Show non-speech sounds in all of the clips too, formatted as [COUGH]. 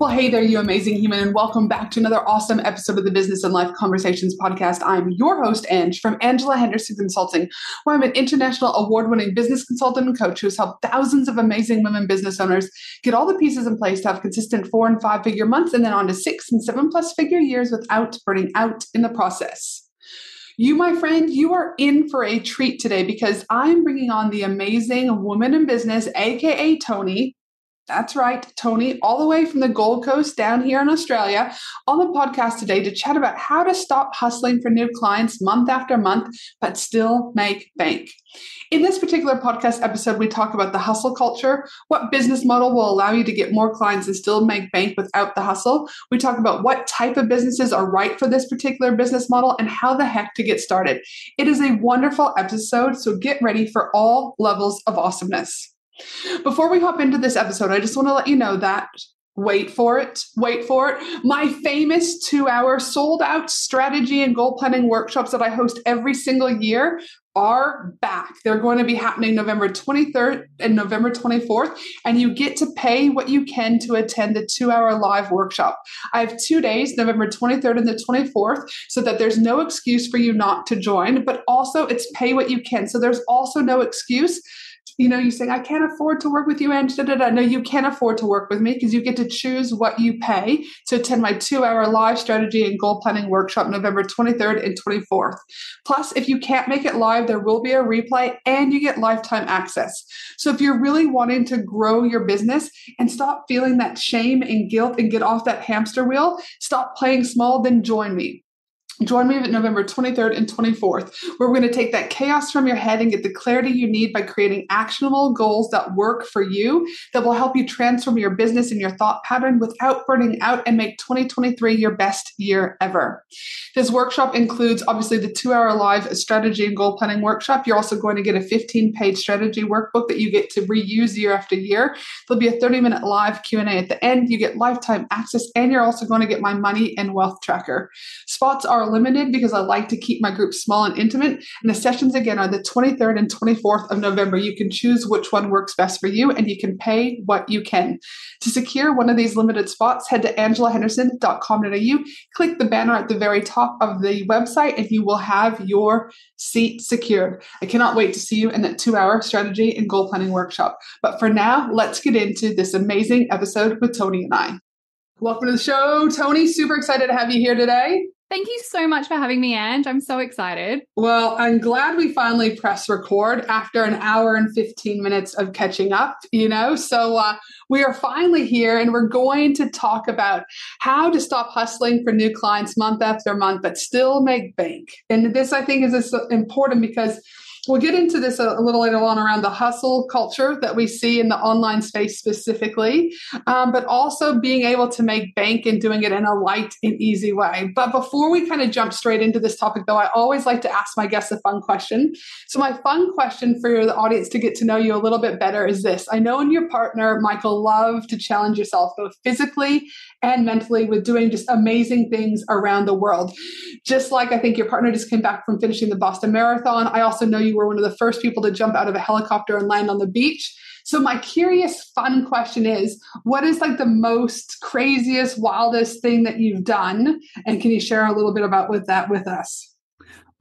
Well, hey there, you amazing human, and welcome back to another awesome episode of the Business and Life Conversations podcast. I'm your host, Ange, from Angela Henderson Consulting, where I'm an international award winning business consultant and coach who has helped thousands of amazing women business owners get all the pieces in place to have consistent four and five figure months and then on to six and seven plus figure years without burning out in the process. You, my friend, you are in for a treat today because I'm bringing on the amazing woman in business, aka Tony, that's right, Tony, all the way from the Gold Coast down here in Australia, on the podcast today to chat about how to stop hustling for new clients month after month, but still make bank. In this particular podcast episode, we talk about the hustle culture, what business model will allow you to get more clients and still make bank without the hustle. We talk about what type of businesses are right for this particular business model and how the heck to get started. It is a wonderful episode, so get ready for all levels of awesomeness. Before we hop into this episode, I just want to let you know that wait for it, wait for it. My famous two hour sold out strategy and goal planning workshops that I host every single year are back. They're going to be happening November 23rd and November 24th, and you get to pay what you can to attend the two hour live workshop. I have two days, November 23rd and the 24th, so that there's no excuse for you not to join, but also it's pay what you can. So there's also no excuse you know, you saying, I can't afford to work with you, and da, da, da. No, you can afford to work with me because you get to choose what you pay to attend my two hour live strategy and goal planning workshop November 23rd and 24th. Plus, if you can't make it live, there will be a replay and you get lifetime access. So if you're really wanting to grow your business and stop feeling that shame and guilt and get off that hamster wheel, stop playing small, then join me. Join me November 23rd and 24th, where we're going to take that chaos from your head and get the clarity you need by creating actionable goals that work for you, that will help you transform your business and your thought pattern without burning out and make 2023 your best year ever. This workshop includes obviously the two hour live strategy and goal planning workshop. You're also going to get a 15 page strategy workbook that you get to reuse year after year. There'll be a 30 minute live Q&A at the end. You get lifetime access and you're also going to get my money and wealth tracker. Spots are limited because I like to keep my group small and intimate. And the sessions again are the 23rd and 24th of November. You can choose which one works best for you and you can pay what you can. To secure one of these limited spots, head to angelahenderson.com.au, click the banner at the very top of the website, and you will have your seat secured. I cannot wait to see you in that two hour strategy and goal planning workshop. But for now, let's get into this amazing episode with Tony and I. Welcome to the show, Tony. Super excited to have you here today. Thank you so much for having me, Ange. I'm so excited. Well, I'm glad we finally press record after an hour and 15 minutes of catching up, you know? So uh, we are finally here and we're going to talk about how to stop hustling for new clients month after month, but still make bank. And this, I think, is important because We'll get into this a, a, little later on around the hustle culture that we see in the online space specifically, um, but also being able to make bank and doing it in a light and easy way. But before we kind of jump straight into this topic, though, I always like to ask my guests a fun question. So, my fun question for the audience to get to know you a little bit better is this I know and your partner, Michael, love to challenge yourself both physically and mentally with doing just amazing things around the world. Just like I think your partner just came back from finishing the Boston Marathon, I also know you were one of the first people to jump out of a helicopter and land on the beach. So my curious fun question is what is like the most craziest wildest thing that you've done and can you share a little bit about with that with us?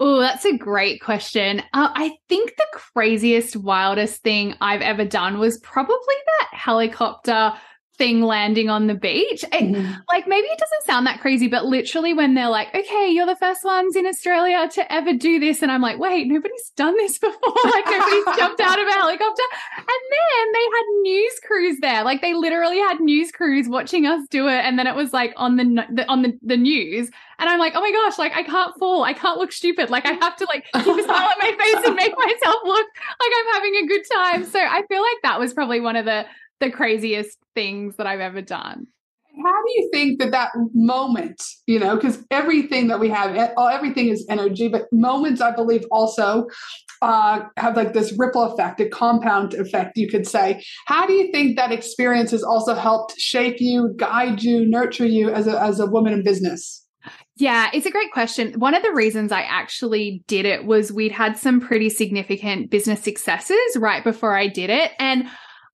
Oh, that's a great question. Uh, I think the craziest, wildest thing I've ever done was probably that helicopter thing landing on the beach. mm-hmm. Like maybe it doesn't sound that crazy, but literally when they're like, okay, you're the first ones in Australia to ever do this. And I'm like, wait, nobody's done this before. [LAUGHS] like nobody's [LAUGHS] jumped out of a helicopter. And then they had news crews there. Like they literally had news crews watching us do it. And then it was like on the, the on the, the news. And I'm like, oh my gosh, like I can't fall. I can't look stupid. Like I have to like keep a smile on my [LAUGHS] face and make myself look like I'm having a good time. So I feel like that was probably one of the the craziest things that I've ever done. How do you think that that moment, you know, because everything that we have, everything is energy, but moments, I believe, also uh, have like this ripple effect, a compound effect, you could say. How do you think that experience has also helped shape you, guide you, nurture you as a, as a woman in business? Yeah, it's a great question. One of the reasons I actually did it was we'd had some pretty significant business successes right before I did it. And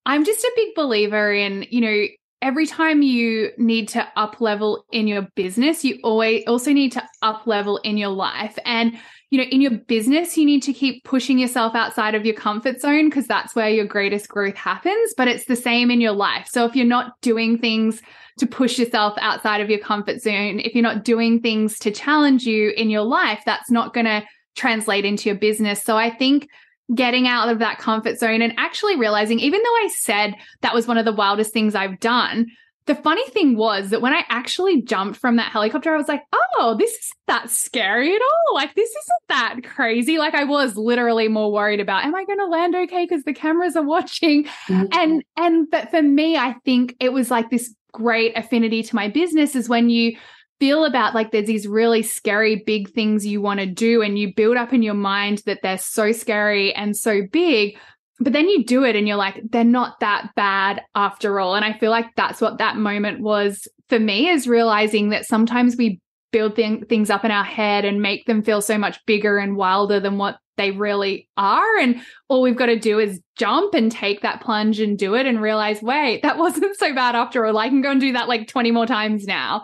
I'm just a big believer in, you know, every time you need to up level in your business, you always also need to up level in your life. And you know, in your business, you need to keep pushing yourself outside of your comfort zone because that's where your greatest growth happens. But it's the same in your life. So if you're not doing things to push yourself outside of your comfort zone, if you're not doing things to challenge you in your life, that's not going to translate into your business. So I think getting out of that comfort zone and actually realizing, even though I said that was one of the wildest things I've done, the funny thing was that when I actually jumped from that helicopter, I was like, oh, this isn't that scary at all. Like, this isn't that crazy. Like, I was literally more worried about, am I going to land okay? Because the cameras are watching. Mm-hmm. And, and, but for me, I think it was like this great affinity to my business is when you feel about like there's these really scary big things you want to do and you build up in your mind that they're so scary and so big but then you do it and you're like they're not that bad after all. And i feel like that's what that moment was for me is realizing that sometimes we build th- things up in our head and make them feel so much bigger and wilder than what they really are and all we've got to do is jump and take that plunge and do it and realize wait that [LAUGHS] wasn't so bad after all i can go and do that like 20 more times now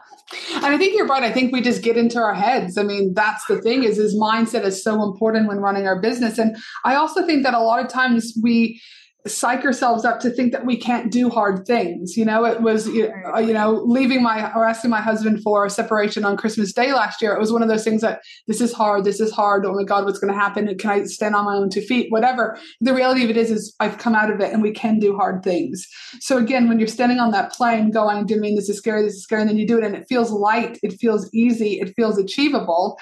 and I think you're right. I think we just get into our heads. I mean, that's the thing is his mindset is so important when running our business. And I also think that a lot of times we psych ourselves up to think that we can't do hard things. You know, it was, you uh, know, leaving my or asking my husband for a separation on Christmas Day last year. It was one of those things that this is hard, this is hard. Oh my God, what's going to happen? Can I stand on my own two feet? Whatever. The reality of it is, is I've come out of it and we can do hard things. So again, when you're standing on that plane going, do you mean this is scary? This is scary. And then you do it and it feels light, it feels easy, it feels achievable.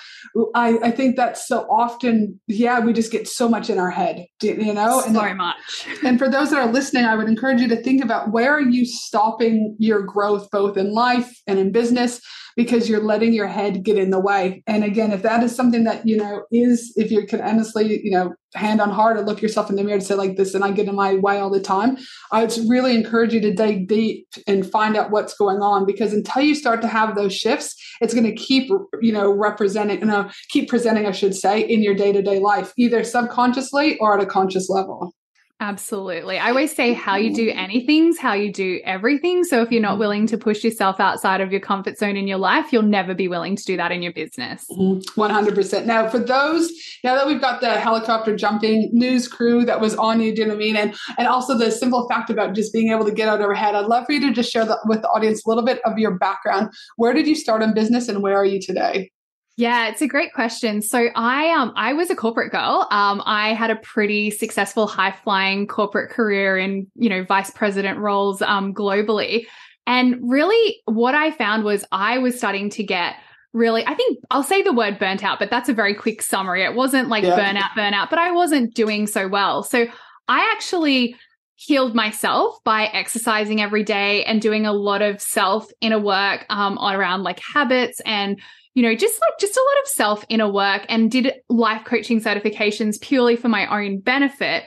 I, I think that's so often, yeah, we just get so much in our head, you know? So and much. [LAUGHS] And for those that are listening, I would encourage you to think about where are you stopping your growth, both in life and in business, because you're letting your head get in the way. And again, if that is something that, you know, is, if you can honestly, you know, hand on heart or look yourself in the mirror and say like this, and I get in my way all the time, I would really encourage you to dig deep and find out what's going on because until you start to have those shifts, it's going to keep, you know, representing, you know, keep presenting, I should say, in your day to day life, either subconsciously or at a conscious level. Absolutely. I always say how you do anything's how you do everything. So if you're not willing to push yourself outside of your comfort zone in your life, you'll never be willing to do that in your business. 100%. Mm-hmm. Now, for those, now that we've got the helicopter jumping news crew that was on you, do you know what I mean? And, and also the simple fact about just being able to get out of our head, I'd love for you to just share the, with the audience a little bit of your background. Where did you start in business and where are you today? Yeah, it's a great question. So I um I was a corporate girl. Um I had a pretty successful high flying corporate career in, you know, vice president roles um globally. And really what I found was I was starting to get really I think I'll say the word burnt out, but that's a very quick summary. It wasn't like yeah. burnout burnout, but I wasn't doing so well. So I actually healed myself by exercising every day and doing a lot of self inner work um, around like habits and you know, just like just a lot of self inner work and did life coaching certifications purely for my own benefit.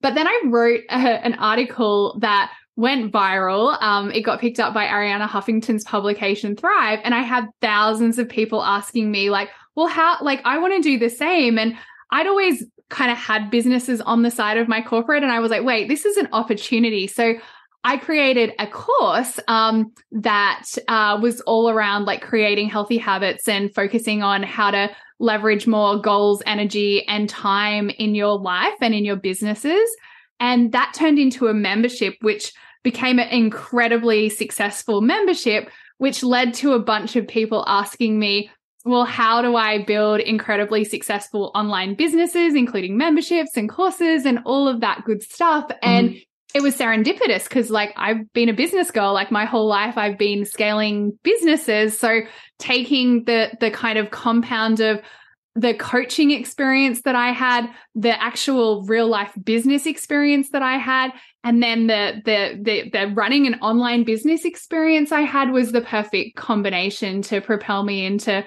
But then I wrote a, an article that went viral. Um, it got picked up by Arianna Huffington's publication Thrive. And I had thousands of people asking me, like, well, how, like, I want to do the same. And I'd always kind of had businesses on the side of my corporate. And I was like, wait, this is an opportunity. So I created a course um, that uh, was all around like creating healthy habits and focusing on how to leverage more goals, energy, and time in your life and in your businesses. And that turned into a membership, which became an incredibly successful membership, which led to a bunch of people asking me, well, how do I build incredibly successful online businesses, including memberships and courses and all of that good stuff? Mm-hmm. And it was serendipitous because like I've been a business girl like my whole life I've been scaling businesses so taking the the kind of compound of the coaching experience that I had the actual real life business experience that I had and then the, the the the running an online business experience I had was the perfect combination to propel me into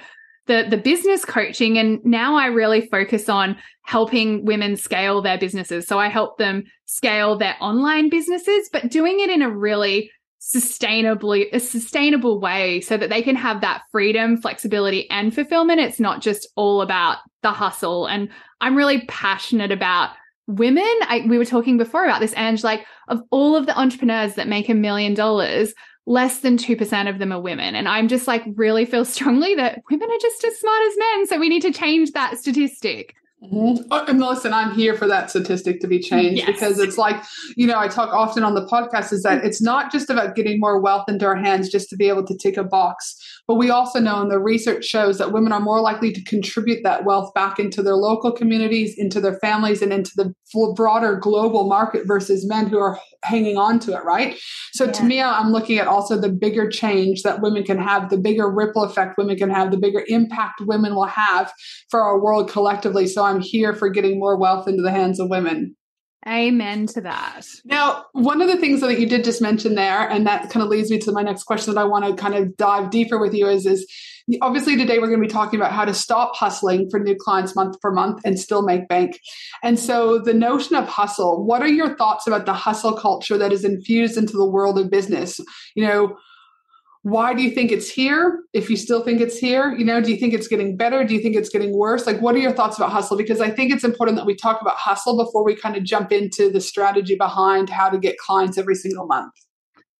the the business coaching and now I really focus on helping women scale their businesses. So I help them scale their online businesses but doing it in a really sustainably a sustainable way so that they can have that freedom, flexibility and fulfillment. It's not just all about the hustle and I'm really passionate about women. I, we were talking before about this, and like of all of the entrepreneurs that make a million dollars, less than 2% of them are women. And I'm just like really feel strongly that women are just as smart as men. So we need to change that statistic. Mm-hmm. Oh, and listen, I'm here for that statistic to be changed yes. because it's like, you know, I talk often on the podcast is that it's not just about getting more wealth into our hands just to be able to tick a box, but we also know, and the research shows that women are more likely to contribute that wealth back into their local communities, into their families, and into the broader global market versus men who are hanging on to it, right? So yeah. to me, I'm looking at also the bigger change that women can have, the bigger ripple effect women can have, the bigger impact women will have for our world collectively. So I'm here for getting more wealth into the hands of women. Amen to that. Now, one of the things that you did just mention there, and that kind of leads me to my next question that I want to kind of dive deeper with you is, is obviously today we're going to be talking about how to stop hustling for new clients month for month and still make bank. And so the notion of hustle, what are your thoughts about the hustle culture that is infused into the world of business? You know, why do you think it's here? If you still think it's here you know do you think it's getting better? Do you think it's getting worse? Like what are your thoughts about hustle? Because i think it's important that we talk about hustle before we kind of jump into the strategy behind how to get clients every single month.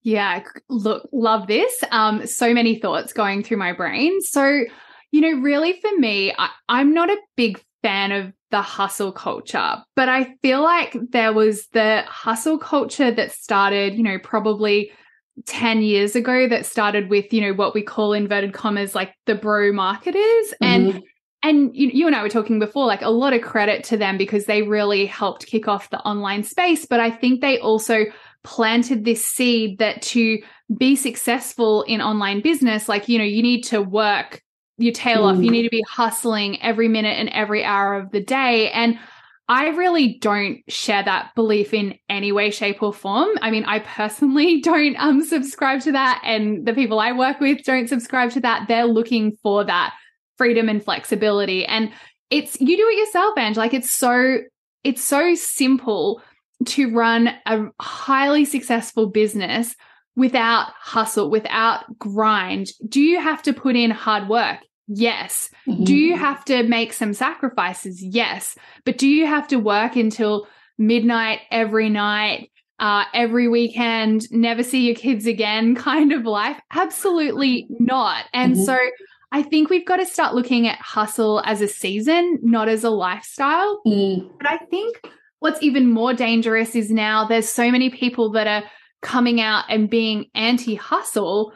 Yeah look love this. Um so many thoughts going through my brain. So you know really for me I, i'm not a big fan of the hustle culture but i feel like there was the hustle culture that started you know probably 10 years ago that started with, you know, what we call inverted commas like the bro marketers. Mm-hmm. And and you, you and I were talking before, like a lot of credit to them because they really helped kick off the online space. But I think they also planted this seed that to be successful in online business, like, you know, you need to work your tail mm. off. You mm. need to be hustling every minute and every hour of the day. And I really don't share that belief in any way, shape, or form. I mean, I personally [LAUGHS] don't um, subscribe to that, and the people I work with don't subscribe to that. They're looking for that freedom and flexibility, and it's you do it yourself, Ange. Like it's so it's so simple to run a highly successful business without hustle, without grind. Do you have to put in hard work? Yes. Mm-hmm. Do you have to make some sacrifices? Yes. But do you have to work until midnight every night, uh, every weekend, never see your kids again [LAUGHS] kind of life? Absolutely not. And mm-hmm. so I think we've got to start looking at hustle as a season, not as a lifestyle. Mm. But I think what's even more dangerous is now there's so many people that are coming out and being anti hustle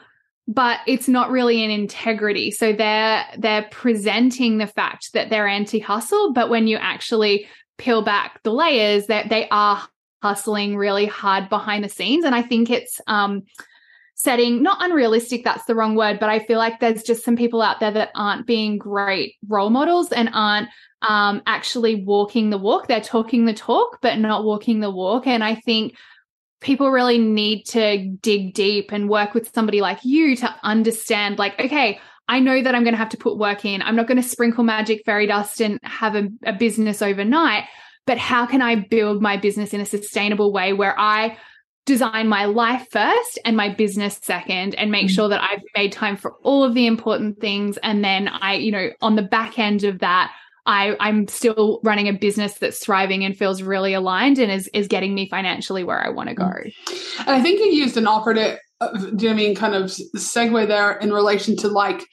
but it's not really an integrity. So they're they're presenting the fact that they're anti-hustle, but when you actually peel back the layers, that they are hustling really hard behind the scenes. And I think it's um setting not unrealistic that's the wrong word but i feel like there's just some people out there that aren't being great role models and aren't um, actually walking the walk they're talking the talk but not walking the walk and i think people really need to dig deep and work with somebody like you to understand like okay i know that i'm going to have to put work in i'm not going to sprinkle magic fairy dust and have a, a business overnight but how can i build my business in a sustainable way where i design my life first and my business second and make mm-hmm. sure that I've made time for all of the important things and then I you know on the back end of that I, I'm still running a business that's thriving and feels really aligned and is is getting me financially where I want to go. And I think you used an operative, uh, do you know I mean kind of segue there in relation to like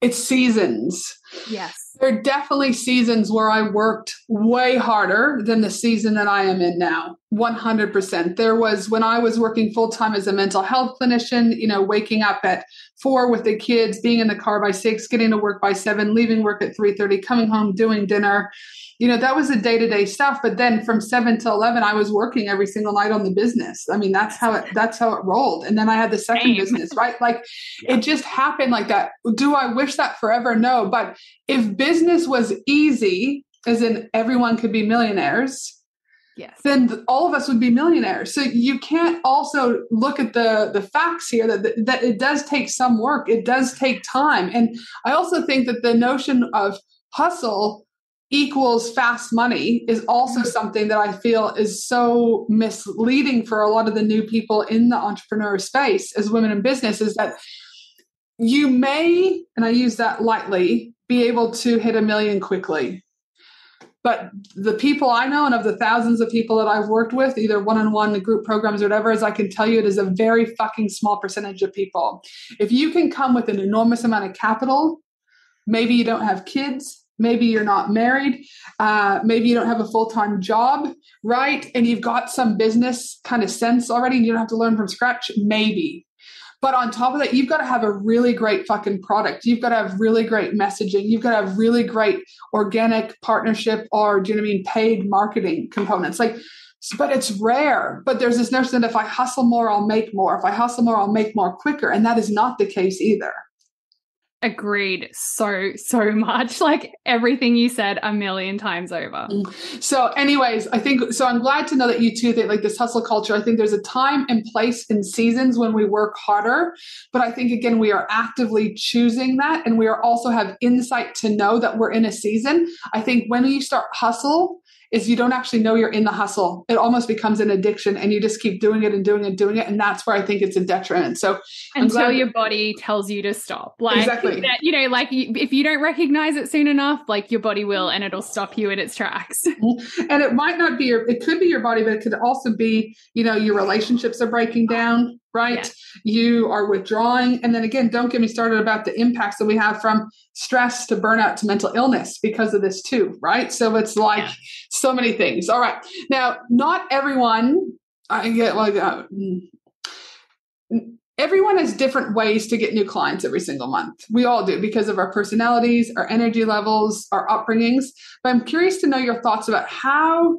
it's seasons. Yes there are definitely seasons where I worked way harder than the season that I am in now. 100%. There was when I was working full time as a mental health clinician, you know, waking up at four with the kids, being in the car by six, getting to work by seven, leaving work at 3.30, coming home, doing dinner, you know that was the day-to-day stuff but then from 7 to 11 i was working every single night on the business i mean that's how it that's how it rolled and then i had the second Same. business right [LAUGHS] like yeah. it just happened like that do i wish that forever no but if business was easy as in everyone could be millionaires yes. then all of us would be millionaires. So you can't also look at the the facts here that that it does take some work. It does take time. And I also think that the notion of hustle equals fast money is also mm-hmm. something that I feel is so misleading for a lot of the new people in the entrepreneur space as women in business is that you may, and I use that lightly, be able to hit a million quickly. But the people I know and of the thousands of people that I've worked with, either one on one, group programs, or whatever, as I can tell you, it is a very fucking small percentage of people. If you can come with an enormous amount of capital, maybe you don't have kids, maybe you're not married. Uh, maybe you don't have a full-time job right? And you've got some business kind of sense already and you don't have to learn from scratch. Maybe. But on top of that you've got to have a really great fucking product. You've got to have really great messaging. You've got to have really great organic partnership or do you know what i mean paid marketing components. Like but it's rare. But there's this notion that if i hustle more i'll make more. If i hustle more i'll make more quicker. And that is not the case either Agreed so, so [LAUGHS] much. Like everything you said a million times over. Mm. So, anyways, I think so. I'm glad to know that you too think like this hustle culture. I think there's a time and place in seasons when we work harder. But I think again, we are actively choosing that. And we are also have insight to know that we're in a season. I think when you start hustle, is you don't actually know you're in the hustle. It almost becomes an addiction and you just keep doing it and doing it and doing it. And that's where I think it's a detriment. So until your body tells you to stop. Like, exactly. That, you know, like if you don't recognize it soon enough, like your body will and it'll stop you in its tracks. [LAUGHS] and it might not be your, it could be your body, but it could also be, you know, your relationships are breaking down right? You are withdrawing. And then again, don't get me started about the impacts that we have from stress to burnout to mental illness because of this too, right? So it's like yeah. so many things. All right. Now, not everyone, I get like, uh, everyone has different ways to get new clients every single month. We all do because of our personalities, our energy levels, our upbringings. But I'm curious to know your thoughts about how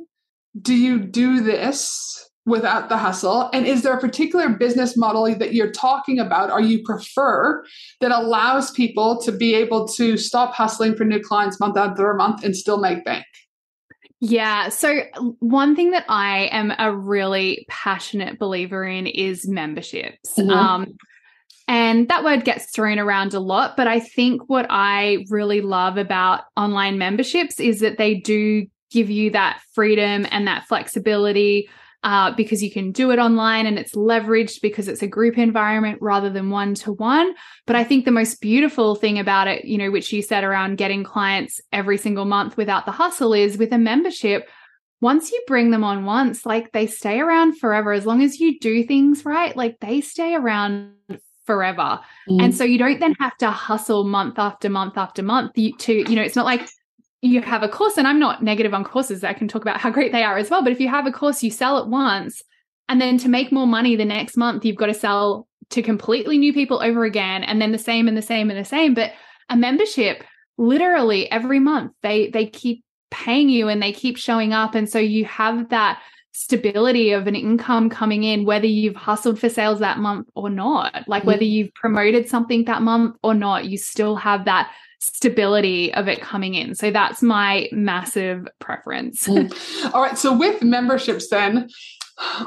do you do this without the hustle? And is there a particular business model that you're talking about or you prefer that allows people to be able to stop hustling for new clients month after month and still make bank? Yeah. So, one thing that I am a really passionate believer in is memberships. Mm-hmm. Um, and that word gets thrown around a lot. But I think what I really love about online memberships is that they do give you that freedom and that flexibility uh, because you can do it online and it's leveraged because it's a group environment rather than one to one. But I think the most beautiful thing about it, you know, which you said around getting clients every single month without the hustle is with a membership. Once you bring them on once, like they stay around forever. As long as you do things right, like they stay around forever. Mm. And so you don't then have to hustle month after month after month to, you know, it's not like you have a course, and I'm not negative on courses, I can talk about how great they are as well. But if you have a course, you sell it once, and then to make more money the next month, you've got to sell to completely new people over again, and then the same and the same and the same. But a membership, literally every month, they they keep paying you and they keep showing up. And so you have that stability of an income coming in, whether you've hustled for sales that month or not, like whether you've promoted something that month or not, you still have that stability of it coming in. So that's my massive preference. Mm. [LAUGHS] All right. So with memberships, then,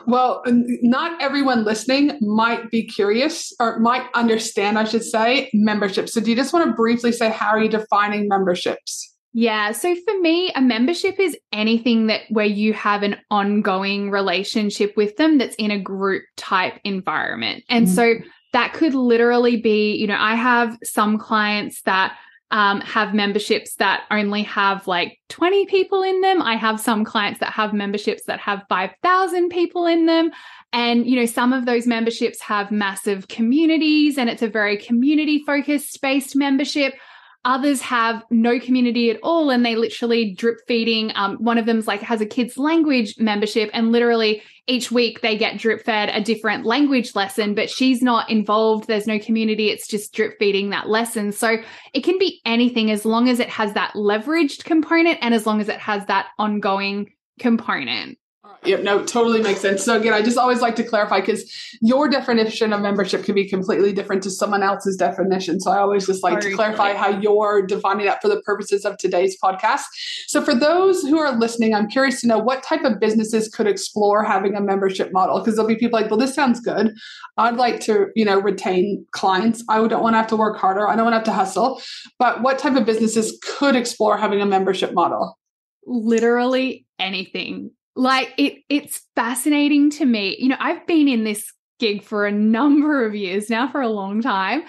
well, not everyone listening might be curious or might understand, I should say, membership. So do you just want to briefly say how are you defining memberships? Yeah. So for me, a membership is anything that where you have an ongoing relationship with them that's in a group type environment. And mm-hmm. so that could literally be, you know, I have some clients that um, have memberships that only have like 20 people in them. I have some clients that have memberships that have 5,000 people in them. And, you know, some of those memberships have massive communities and it's a very community focused based membership. Others have no community at all and they literally drip feeding. Um, one of them's like has a kids language membership and literally each week they get drip fed a different language lesson, but she's not involved. There's no community. It's just drip feeding that lesson. So it can be anything as long as it has that leveraged component and as long as it has that ongoing component. Yep, no, totally makes sense. So again, I just always like to clarify because your definition of membership can be completely different to someone else's definition. So I always just like to clarify how you're defining that for the purposes of today's podcast. So for those who are listening, I'm curious to know what type of businesses could explore having a membership model because there'll be people like, well, this sounds good. I'd like to, you know, retain clients. I don't want to have to work harder. I don't want to have to hustle. But what type of businesses could explore having a membership model? Literally anything like it it's fascinating to me. You know, I've been in this gig for a number of years now for a long time.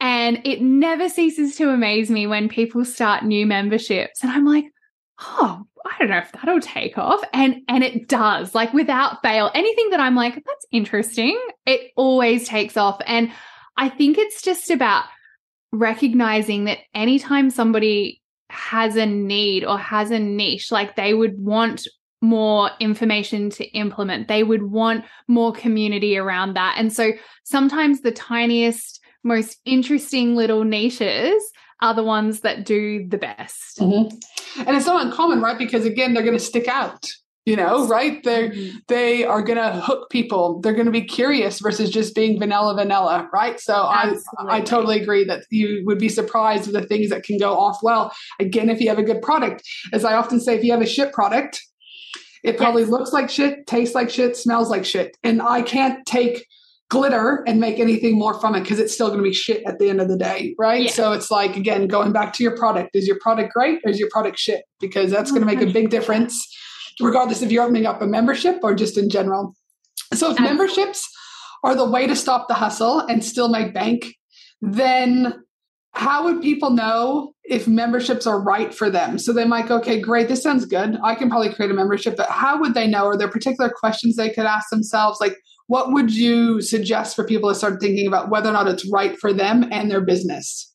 And it never ceases to amaze me when people start new memberships. And I'm like, oh, I don't know if that'll take off. And and it does, like without fail. Anything that I'm like, that's interesting, it always takes off. And I think it's just about recognizing that anytime somebody has a need or has a niche, like they would want more information to implement. They would want more community around that. And so sometimes the tiniest, most interesting little niches are the ones that do the best. Mm-hmm. And it's not uncommon, right? Because again, they're going to stick out. You know, right? They mm-hmm. they are going to hook people. They're going to be curious versus just being vanilla vanilla, right? So I I totally agree that you would be surprised with the things that can go off well. Again, if you have a good product, as I often say, if you have a shit product, it probably yes. looks like shit, tastes like shit, smells like shit. And I can't take glitter and make anything more from it because it's still going to be shit at the end of the day, right? Yeah. So it's like again going back to your product. Is your product great or is your product shit? Because that's going to make a big difference regardless if you're opening up a membership or just in general. So if memberships are the way to stop the hustle and still make bank, then how would people know if memberships are right for them? So they might go, okay, great, this sounds good. I can probably create a membership, but how would they know? Are there particular questions they could ask themselves? Like, what would you suggest for people to start thinking about whether or not it's right for them and their business?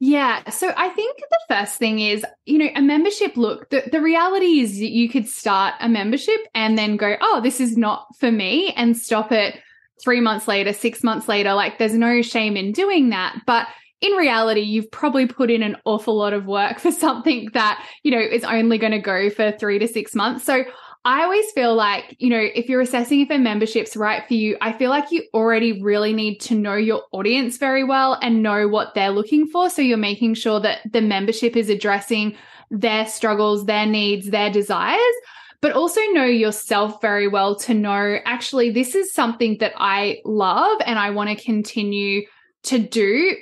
Yeah. So I think the first thing is, you know, a membership look, the, the reality is you could start a membership and then go, oh, this is not for me and stop it three months later, six months later. Like there's no shame in doing that. But in reality, you've probably put in an awful lot of work for something that, you know, is only going to go for three to six months. So I always feel like, you know, if you're assessing if a membership's right for you, I feel like you already really need to know your audience very well and know what they're looking for. So you're making sure that the membership is addressing their struggles, their needs, their desires, but also know yourself very well to know actually, this is something that I love and I want to continue to do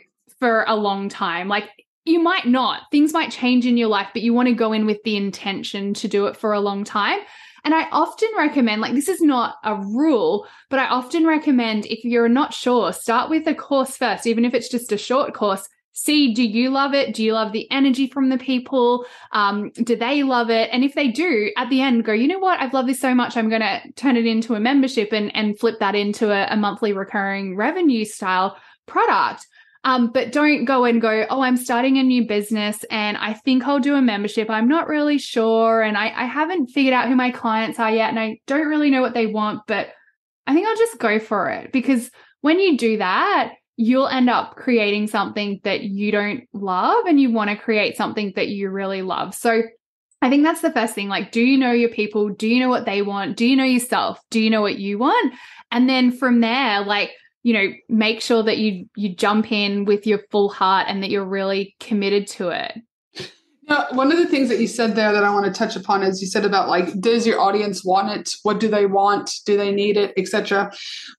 for a long time. Like you might not, things might change in your life, but you want to go in with the intention to do it for a long time. And I often recommend, like, this is not a rule, but I often recommend if you're not sure, start with a course first, even if it's just a short course. See, do you love it? Do you love the energy from the people? Um, do they love it? And if they do, at the end, go, you know what? I've loved this so much. I'm going to turn it into a membership and, and flip that into a, a monthly recurring revenue style product. Um, but don't go and go, oh, I'm starting a new business and I think I'll do a membership. I'm not really sure. And I, I haven't figured out who my clients are yet. And I don't really know what they want, but I think I'll just go for it because when you do that, you'll end up creating something that you don't love and you want to create something that you really love. So I think that's the first thing. Like, do you know your people? Do you know what they want? Do you know yourself? Do you know what you want? And then from there, like, you know make sure that you you jump in with your full heart and that you're really committed to it now, one of the things that you said there that I want to touch upon is you said about like, does your audience want it? What do they want? Do they need it, etc.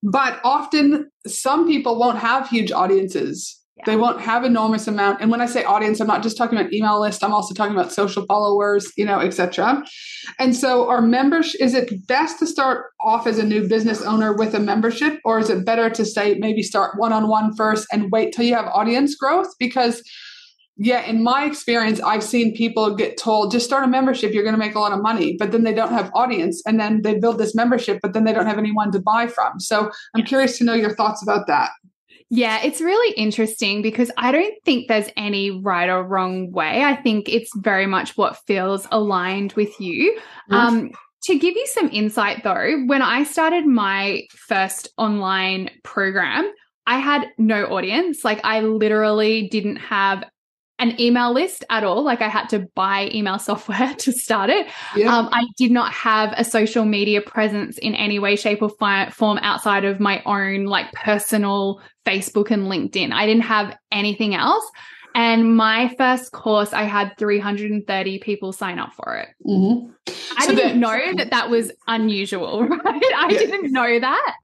But often, some people won't have huge audiences. They won't have enormous amount. And when I say audience, I'm not just talking about email list. I'm also talking about social followers, you know, etc. And so, our members, is it best to start off as a new business owner with a membership, or is it better to say maybe start one on one first and wait till you have audience growth? Because yeah, in my experience, I've seen people get told just start a membership, you're going to make a lot of money, but then they don't have audience, and then they build this membership, but then they don't have anyone to buy from. So I'm curious to know your thoughts about that. Yeah, it's really interesting because I don't think there's any right or wrong way. I think it's very much what feels aligned with you. Um, to give you some insight though, when I started my first online program, I had no audience. Like I literally didn't have an email list at all. Like I had to buy email [LAUGHS] software to start it. Yeah. Um, I did not have a social media presence in any way, shape, or fi- form outside of my own like personal Facebook and LinkedIn. I didn't have anything else. And my first course, I had 330 people sign up for it. Mm-hmm. I so didn't know that that was unusual, [LAUGHS] right? I yeah. didn't know that.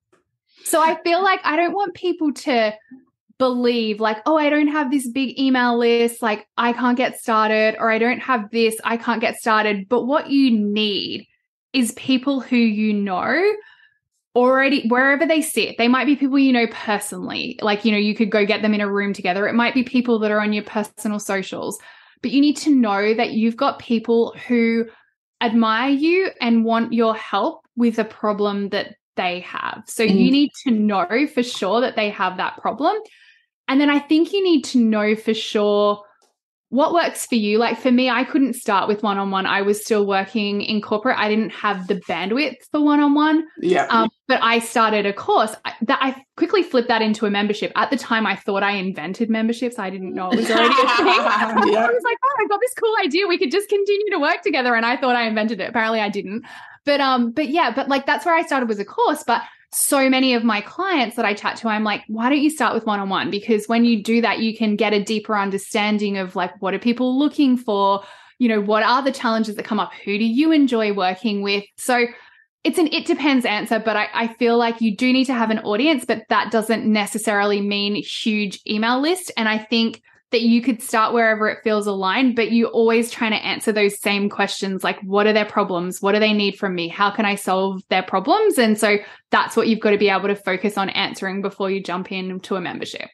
So I feel like I don't want people to believe like, oh, I don't have this big email list, like I can't get started, or I don't have this, I can't get started. But what you need is people who you know already wherever they sit. They might be people you know personally. Like you know you could go get them in a room together. It might be people that are on your personal socials. But you need to know that you've got people who admire you and want your help with a problem that they have. So mm. you need to know for sure that they have that problem and then i think you need to know for sure what works for you? Like for me, I couldn't start with one on one. I was still working in corporate. I didn't have the bandwidth for one on one. Yeah. Um, but I started a course that I quickly flipped that into a membership. At the time, I thought I invented memberships. I didn't know it was already a thing. [LAUGHS] I was like, oh, I got this cool idea. We could just continue to work together. And I thought I invented it. Apparently, I didn't. But um, but yeah, but like that's where I started was a course. But so many of my clients that I chat to, I'm like, why don't you start with one on one? Because when you do that, you can get a deeper understanding of like, what are people looking for? You know, what are the challenges that come up? Who do you enjoy working with? So it's an it depends answer, but I, I feel like you do need to have an audience, but that doesn't necessarily mean huge email list. And I think that you could start wherever it feels aligned, but you always trying to answer those same questions like, what are their problems? What do they need from me? How can I solve their problems? And so that's what you've got to be able to focus on answering before you jump into a membership.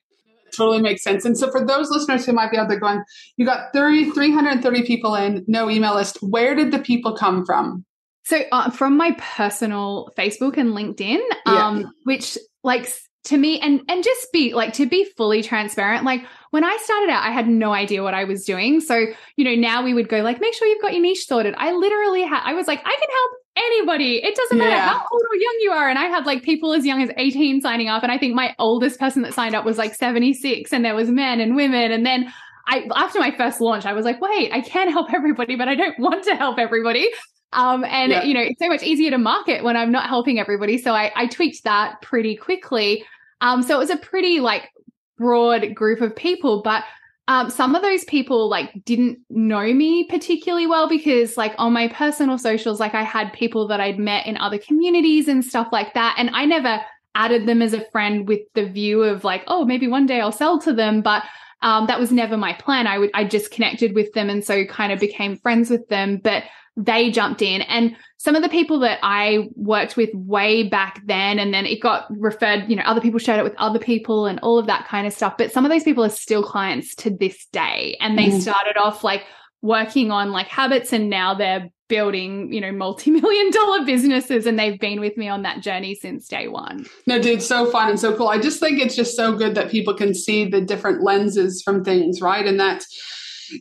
Totally makes sense. And so for those listeners who might be out there going, you got 30, 330 people in, no email list. Where did the people come from? So uh, from my personal Facebook and LinkedIn, um, yeah. which like to me and and just be like to be fully transparent like when i started out i had no idea what i was doing so you know now we would go like make sure you've got your niche sorted i literally had i was like i can help anybody it doesn't matter yeah. how old or young you are and i had like people as young as 18 signing up and i think my oldest person that signed up was like 76 and there was men and women and then I after my first launch, I was like, wait, I can help everybody, but I don't want to help everybody. Um, and yeah. you know, it's so much easier to market when I'm not helping everybody. So I, I tweaked that pretty quickly. Um, so it was a pretty like broad group of people, but um, some of those people like didn't know me particularly well because like on my personal socials, like I had people that I'd met in other communities and stuff like that. And I never added them as a friend with the view of like, oh, maybe one day I'll sell to them. But um, that was never my plan. I would, I just connected with them. And so kind of became friends with them. But they jumped in. And some of the people that I worked with way back then, and then it got referred, you know, other people shared it with other people and all of that kind of stuff. But some of those people are still clients to this day. And they mm. started off like working on like habits and now they're building, you know, multi-million [LAUGHS] dollar businesses and they've been with me on that journey since day one. No, dude, so fun and so cool. I just think it's just so good that people can see the different lenses from things, right? And that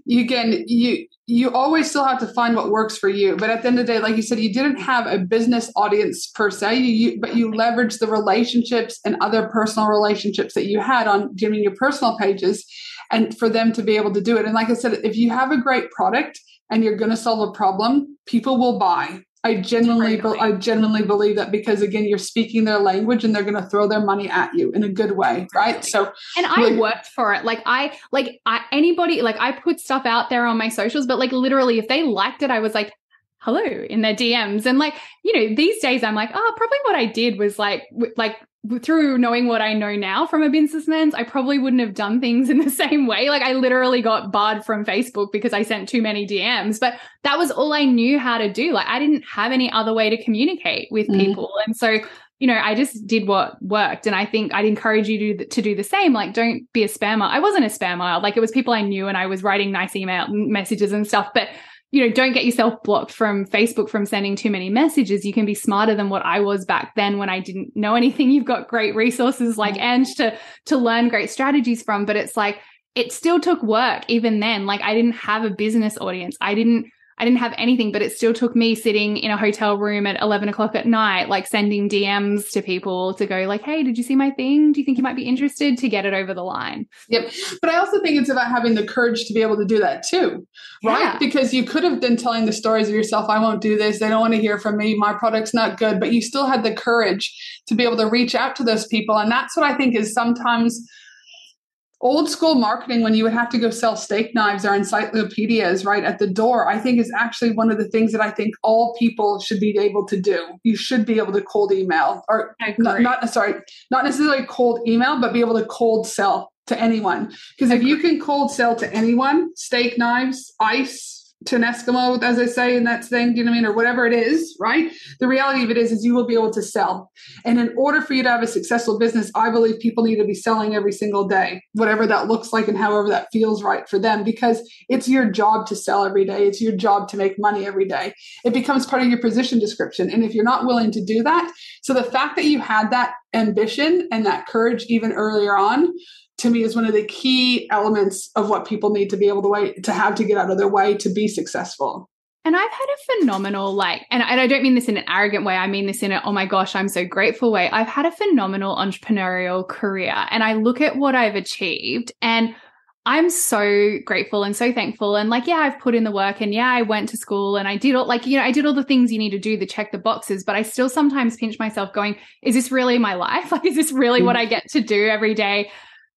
you can you you always still have to find what works for you. But at the end of the day like you said you didn't have a business audience per se. You, you, but you leveraged the relationships and other personal relationships that you had on doing your personal pages and for them to be able to do it. And like i said if you have a great product and you're going to solve a problem people will buy I genuinely, be- I genuinely believe that because again, you're speaking their language and they're going to throw their money at you in a good way, right? So, and I like, worked for it. Like I, like I, anybody, like I put stuff out there on my socials, but like literally, if they liked it, I was like, hello in their DMs. And like, you know, these days I'm like, oh, probably what I did was like, like through knowing what I know now from a businessman, I probably wouldn't have done things in the [LAUGHS] same way. Like I literally got barred from Facebook because I sent too many DMs, but that was all I knew how to do. Like I didn't have any other way to communicate with mm. people. And so, you know, I just did what worked. And I think I'd encourage you to, to do the same. Like don't be a spammer. I wasn't a spammer. Like it was people I knew and I was writing nice email messages and stuff, but you know, don't get yourself blocked from Facebook from sending too many messages. You can be smarter than what I was back then when I didn't know anything. You've got great resources like Ange to to learn great strategies from, but it's like it still took work even then. Like I didn't have a business audience. I didn't I didn't have anything, but it still took me sitting in a hotel room at 11 o'clock at night, like sending DMs to people to go like, Hey, did you see my thing? Do you think you might be interested to get it over the line? Yep. But I also think it's about having the courage to be able to do that too, right? Yeah. Because you could have been telling the stories of yourself. I won't do this. They don't want to hear from me. My product's not good, but you still had the courage to be able to reach out to those people. And that's what I think is sometimes old school marketing when you would have to go sell steak knives or encyclopedias right at the door i think is actually one of the things that i think all people should be able to do. You should be able to cold email or not, not sorry not necessarily cold email but be able to cold sell to anyone. Because if you can cold sell to anyone steak knives ice to an Eskimo, as I say in that thing, do you know what I mean? Or whatever it is, right? The reality of it is, is you will be able to sell. And in order for you to have a successful business, I believe people need to be selling every single day, whatever that looks like and however that feels right for them, because it's your job to sell every day. It's your job to make money every day. It becomes part of your position description. And if you're not willing to do that, so the fact that you had that ambition and that courage even earlier on to me is one of the key elements of what people need to be able to wait to have to get out of their way to be successful. And I've had a phenomenal, like, and, I don't mean this in an arrogant way. I mean this in a, oh my gosh, I'm so grateful way. I've had a phenomenal entrepreneurial career and I look at what I've achieved and I'm so grateful and so thankful. And like, yeah, I've put in the work and yeah, I went to school and I did all like, you know, I did all the things you need to do to check the boxes, but I still sometimes pinch myself going, is this really my life? [LAUGHS] Like, is this really what mm. I get to do every day?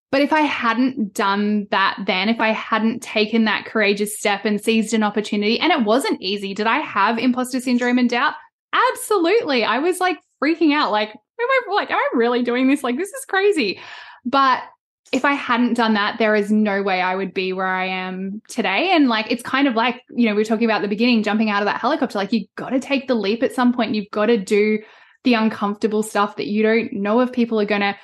But if I hadn't done that then, if I hadn't taken that courageous step and seized an opportunity, and it wasn't easy, did I have imposter syndrome and doubt? Absolutely. I was like freaking out, like, am I like, am I really doing this? Like, this is crazy. But if I hadn't done that, there is no way I would be where I am today. And like, it's kind of like, you know, we were talking about the beginning, jumping out of that helicopter. Like, you got to take the leap at some point. You've got to do the uncomfortable stuff that you don't know if people are going to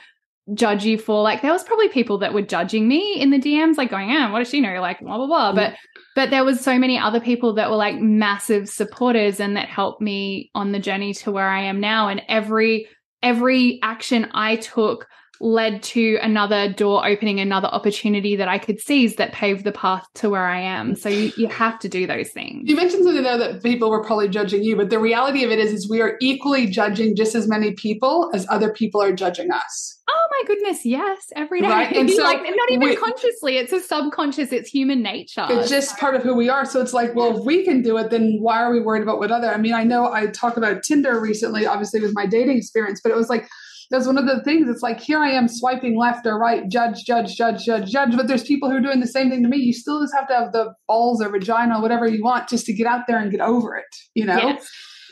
judge you for like there was probably people that were judging me in the DMs like going, "Oh, what does she know?" like blah blah blah. But mm. but there was so many other people that were like massive supporters and that helped me on the journey to where I am now and every every action I took led to another door opening, another opportunity that I could seize that paved the path to where I am. So you, you have to do those things. You mentioned something there that people were probably judging you, but the reality of it is, is we are equally judging just as many people as other people are judging us. Oh my goodness, yes, every day. Right? [LAUGHS] And so, like not even we, consciously, it's a subconscious, it's human nature. It's just part of who we are. So it's like, well, if we can do it, then why are we worried about what other? I mean, I know I talked about Tinder recently, obviously with my dating experience, but it was like that's one of the things. It's like here I am swiping left or right, judge, judge, judge, judge, judge. But there's people who are doing the same thing to me. You still just have to have the balls or vagina, whatever you want, just to get out there and get over it. You know. Yes.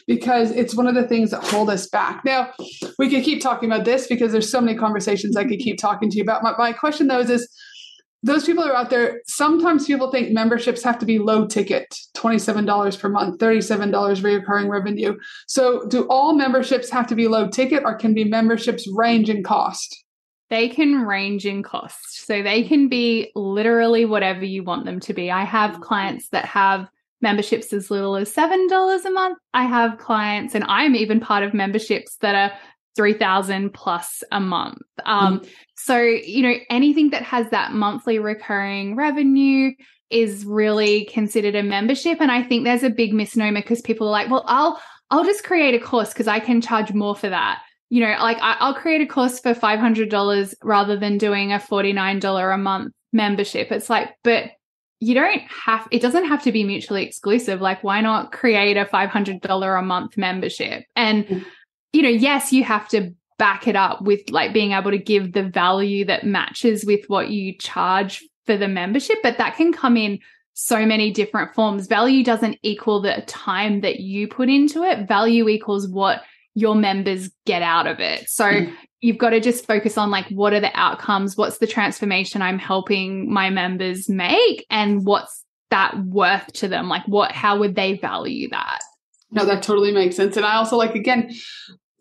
Because it's one of the things that hold us back. Now, we could keep talking about this because there's so many conversations I could keep talking to you about. My, my question though is, is those people are out there. Sometimes people think memberships have to be low ticket, $27 per month, $37 recurring revenue. So, do all memberships have to be low ticket or can be memberships range in cost? They can range in cost. So, they can be literally whatever you want them to be. I have clients that have memberships as little as $7 a month. I have clients, and I'm even part of memberships that are 3000 plus a month. Um, mm. So, you know, anything that has that monthly recurring revenue is really considered a membership. And I think there's a big misnomer because people are like, well, I'll, I'll just create a course because I can charge more for that. You know, like I, will create a course for $500 rather than doing a $49 a month membership. It's like, but you don't have, it doesn't have to be mutually exclusive. Like, why not create a $500 a month membership? And, mm you know, yes, you have to back it up with like being able to give the value that matches with what you charge for the membership, but that can come in so many different forms. Value doesn't equal the time that you put into it. Value equals what your members get out of it. So mm. you've got to just focus on like what are the outcomes? What's the transformation I'm helping my members make and what's that worth to them? Like what how would they value that? No, that totally makes sense. And I also like again,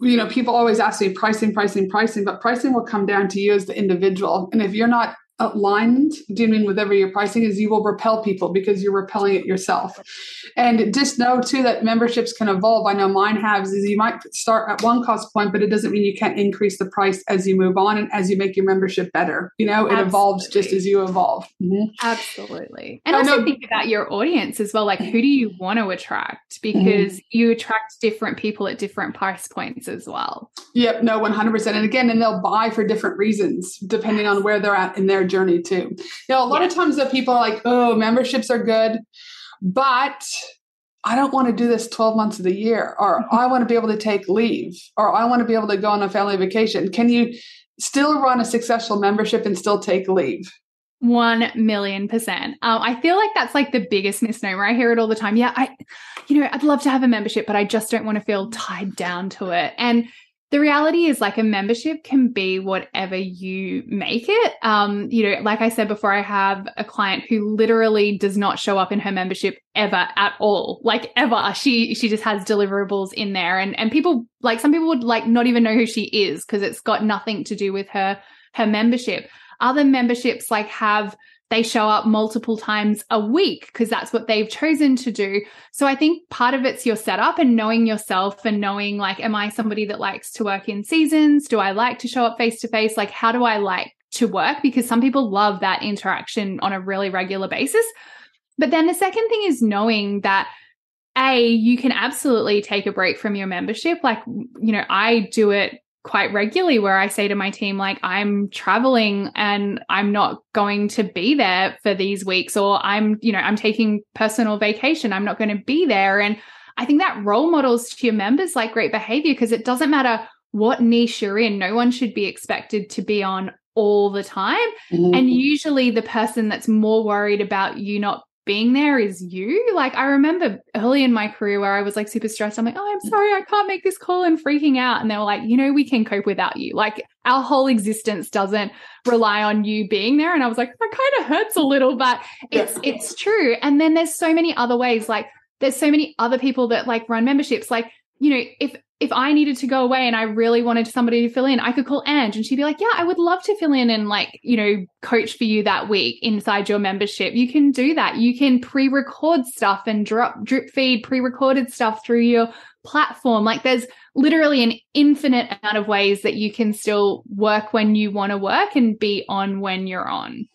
you know, people always ask me pricing, pricing, pricing, but pricing will come down to you as the individual. And if you're not aligned, do you mean whatever your pricing is, you will repel people because you're repelling it yourself. And just know too that memberships can evolve. I know mine has is you might start at one cost point, but it doesn't mean you can't increase the price as you move on and as you make your membership better. You know, it Absolutely. evolves just as you evolve. Mm-hmm. Absolutely. And I also know, think about your audience as well. Like who do you want to attract? Because mm-hmm. you attract different people at different price points as well. Yep, no, 100%. And again, and they'll buy for different reasons depending on where they're at in their journey too. You know, a lot yeah. of times that people are like, oh, memberships are good, but I don't want to do this 12 months of the year, or mm-hmm. I want to be able to take leave, or I want to be able to go on a family vacation. Can you still run a successful membership and still take leave? One million percent. Um, I feel like that's like the biggest misnomer. I hear it all the time. Yeah, I, you know, I'd love to have a membership, but I just don't want to feel tied down to it. And the reality is like a membership can be whatever you make it. Um, you know, like I said before, I have a client who literally does not show up in her membership ever at all. Like ever. She she just has deliverables in there. And and people like some people would like not even know who she is because it's got nothing to do with her her membership. Other memberships like have they show up multiple times a week because that's what they've chosen to do. So I think part of it's your setup and knowing yourself and knowing like, am I somebody that likes to work in seasons? Do I like to show up face to face? Like, how do I like to work? Because some people love that interaction on a really regular basis. But then the second thing is knowing that a you can absolutely take a break from your membership like you know i do it quite regularly where I say to my team, like, I'm traveling and I'm not going to be there for these weeks, or I'm, you know, I'm taking personal vacation. I'm not going to be there. And I think that role models to your members like great behavior because it doesn't matter what niche you're in, no one should be expected to be on all the time. Mm-hmm. And usually the person that's more worried about you not being there is you. Like I remember early in my career where I was like super stressed. I'm like, oh, I'm sorry, I can't make this call and freaking out. And they were like, you know, we can cope without you. Like our whole existence doesn't rely on you being there. And I was like, that kind of hurts a little, but it's yeah. it's true. And then there's so many other ways. Like there's so many other people that like run memberships. Like, you know, if if I needed to go away and I really wanted somebody to fill in, I could call Ange and she'd be like, Yeah, I would love to fill in and like, you know, coach for you that week inside your membership. You can do that. You can pre record stuff and drop drip feed pre recorded stuff through your platform. Like there's literally an infinite amount of ways that you can still work when you want to work and be on when you're on.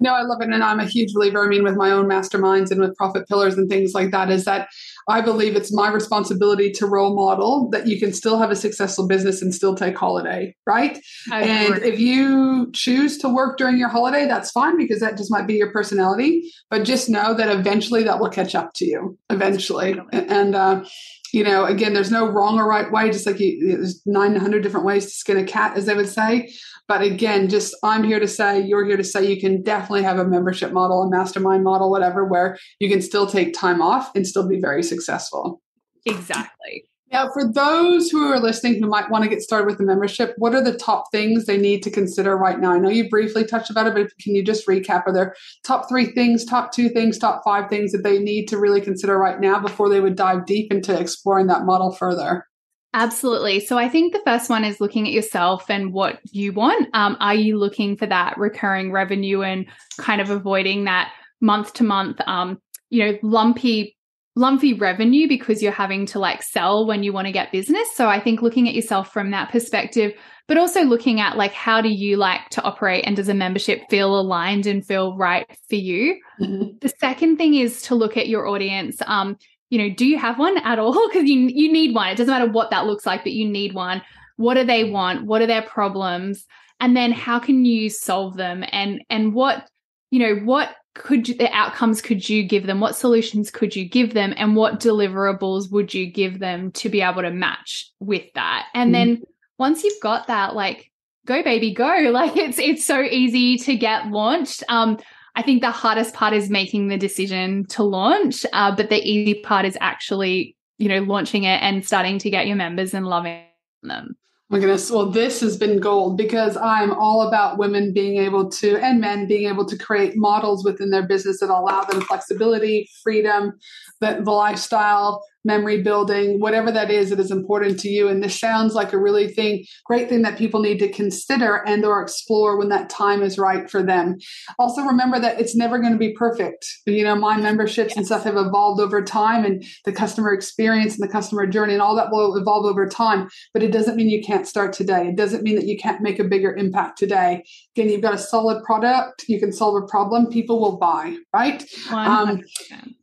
No, I love it. And I'm a huge believer. I mean, with my own masterminds and with profit pillars and things like that, is that I believe it's my responsibility to role model that you can still have a successful business and still take holiday, right? and if you choose to work during your holiday, that's fine because that just might be your personality. But just know that eventually that will catch up to you, eventually. And, uh, you know, again, there's no wrong or right way, just like you, there's 900 different ways to skin a cat, as they would say. But again, just I'm here to say, you're here to say you can definitely have a membership model, a mastermind model, whatever, where you can still take time off and still be very successful. Exactly. Now, for those who are listening who might want to get started with the membership, what are the top things they need to consider right now? I know you briefly touched about it, but can you just recap? Are there top three things, top two things, top five things that they need to really consider right now before they would dive deep into exploring that model further? Absolutely. So I think the first one is looking at yourself and what you want. Um, are you looking for that recurring revenue and kind of avoiding that month to month, um, you know, lumpy lumpy revenue because you're having to like sell when you want to get business. So I think looking at yourself from that perspective, but also looking at like how do you like to operate and does a membership feel aligned and feel right for you? Mm-hmm. The second thing is to look at your audience. Um, you know, do you have one at all? [LAUGHS] Because you you need one. It doesn't matter what that looks like, but you need one. What do they want? What are their problems? And then how can you solve them? And and what you know what could you, the outcomes could you give them? What solutions could you give them? And what deliverables would you give them to be able to match with that? And mm. then once you've got that, like go baby, go. [LAUGHS] Like it's it's so easy to get launched. Um, I think the hardest part is making the decision to launch, uh, but the easy part is actually, you know, launching it and starting to get your members and loving them. my goodness. Well, this has been gold because I'm all about women being able to, and men being able to create models within their business that allow them flexibility, freedom, the, the lifestyle, memory building, whatever that is that is important to you. And this sounds like a really thing, great thing that people need to consider and or explore when that time is right for them. Also remember that it's never going to be perfect. You know, my memberships yes. and stuff have evolved over time and the customer experience and the customer journey and all that will evolve over time. But it doesn't mean you can't start today. It doesn't mean that you can't make a bigger impact today. Again, you've got a solid product, you can solve a problem, people will buy, right? Um,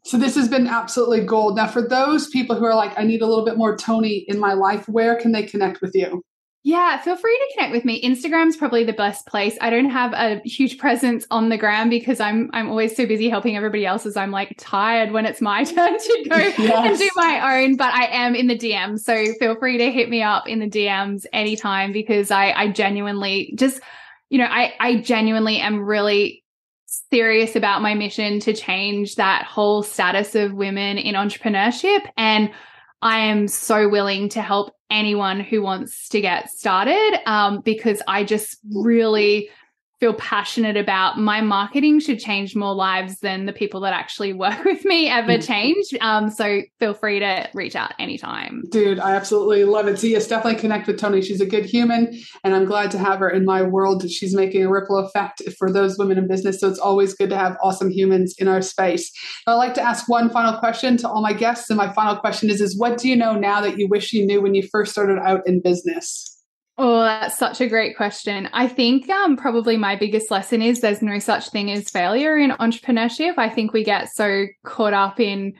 so this has been absolutely gold. Now, for those people who are like, I need a little bit more Tony in my life, where can they connect with you? Yeah, feel free to connect with me. Instagram's probably the best place. I don't have a huge presence on the gram because I'm I'm always so busy helping everybody else as I'm like tired when it's my [LAUGHS] turn to go [LAUGHS] yes. and do my own. But I am in the DMs. So feel free to hit me up in the DMs anytime because I I genuinely just you know, I I genuinely am really serious about my mission to change that whole status of women in entrepreneurship. And I am so willing to help anyone who wants to get started um, because I just really feel passionate about my marketing should change more lives than the people that actually [LAUGHS] work with me ever mm. change. Um, so feel free to reach out anytime. Dude, I absolutely love it. So yes, definitely connect with Tony. She's a good human and I'm glad to have her in my world. She's making a ripple effect for those women in business. So it's always good to have awesome humans in our space. I'd like to ask one final question to all my guests. And my final question is, is what do you know now that you wish you knew when you first started out in business? Oh, that's such a great question. I think um, probably my biggest lesson is there's no such thing as failure in entrepreneurship. I think we get so caught up in,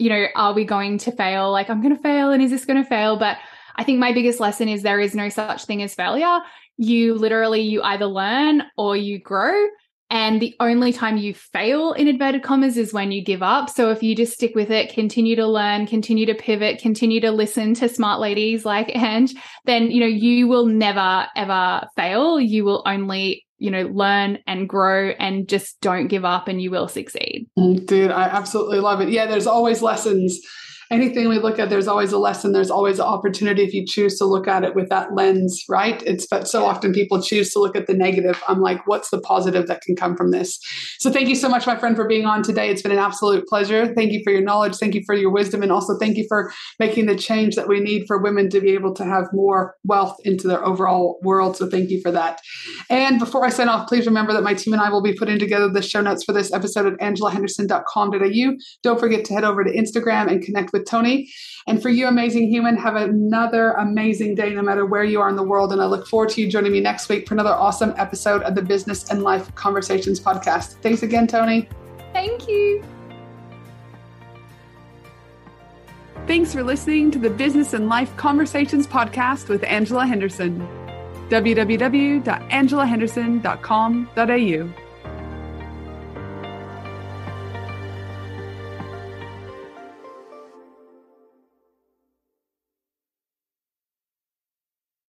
you know, are we going to fail? Like, I'm going to fail and is this going to fail? But I think my biggest lesson is there is no such thing as failure. You literally, you either learn or you grow. And the only time you fail in inverted commas is when you give up. So if you just stick with it, continue to learn, continue to pivot, continue to listen to smart ladies like Ange, then, you know, you will never ever fail. You will only you know, learn and grow and just don't give up and you will succeed. Mm, dude, I absolutely love it. Yeah, there's always lessons anything we look at, there's always a lesson, there's always an opportunity if you choose to look at it with that lens, right? It's but so often people choose to look at the negative. I'm like, what's the positive that can come from this? So thank you so much, my friend, for being on today. It's been an absolute pleasure. Thank you for your knowledge, thank you for your wisdom, and also thank you for making the change that we need for women to be able to have more wealth into their overall world. So thank you for that. And before I sign off, please remember that my team and I will be putting together the show notes for this episode at angelahenderson.com.au. Don't forget to head over to Instagram and connect with Tony. And for you, amazing human, have another amazing day no matter where you are in the world. And I look forward to you joining me next week for another awesome episode of the Business and Life Conversations podcast. Thanks again, Tony. Thank you. Thanks for listening to the Business and Life Conversations podcast with Angela Henderson. www.angelahenderson.com.au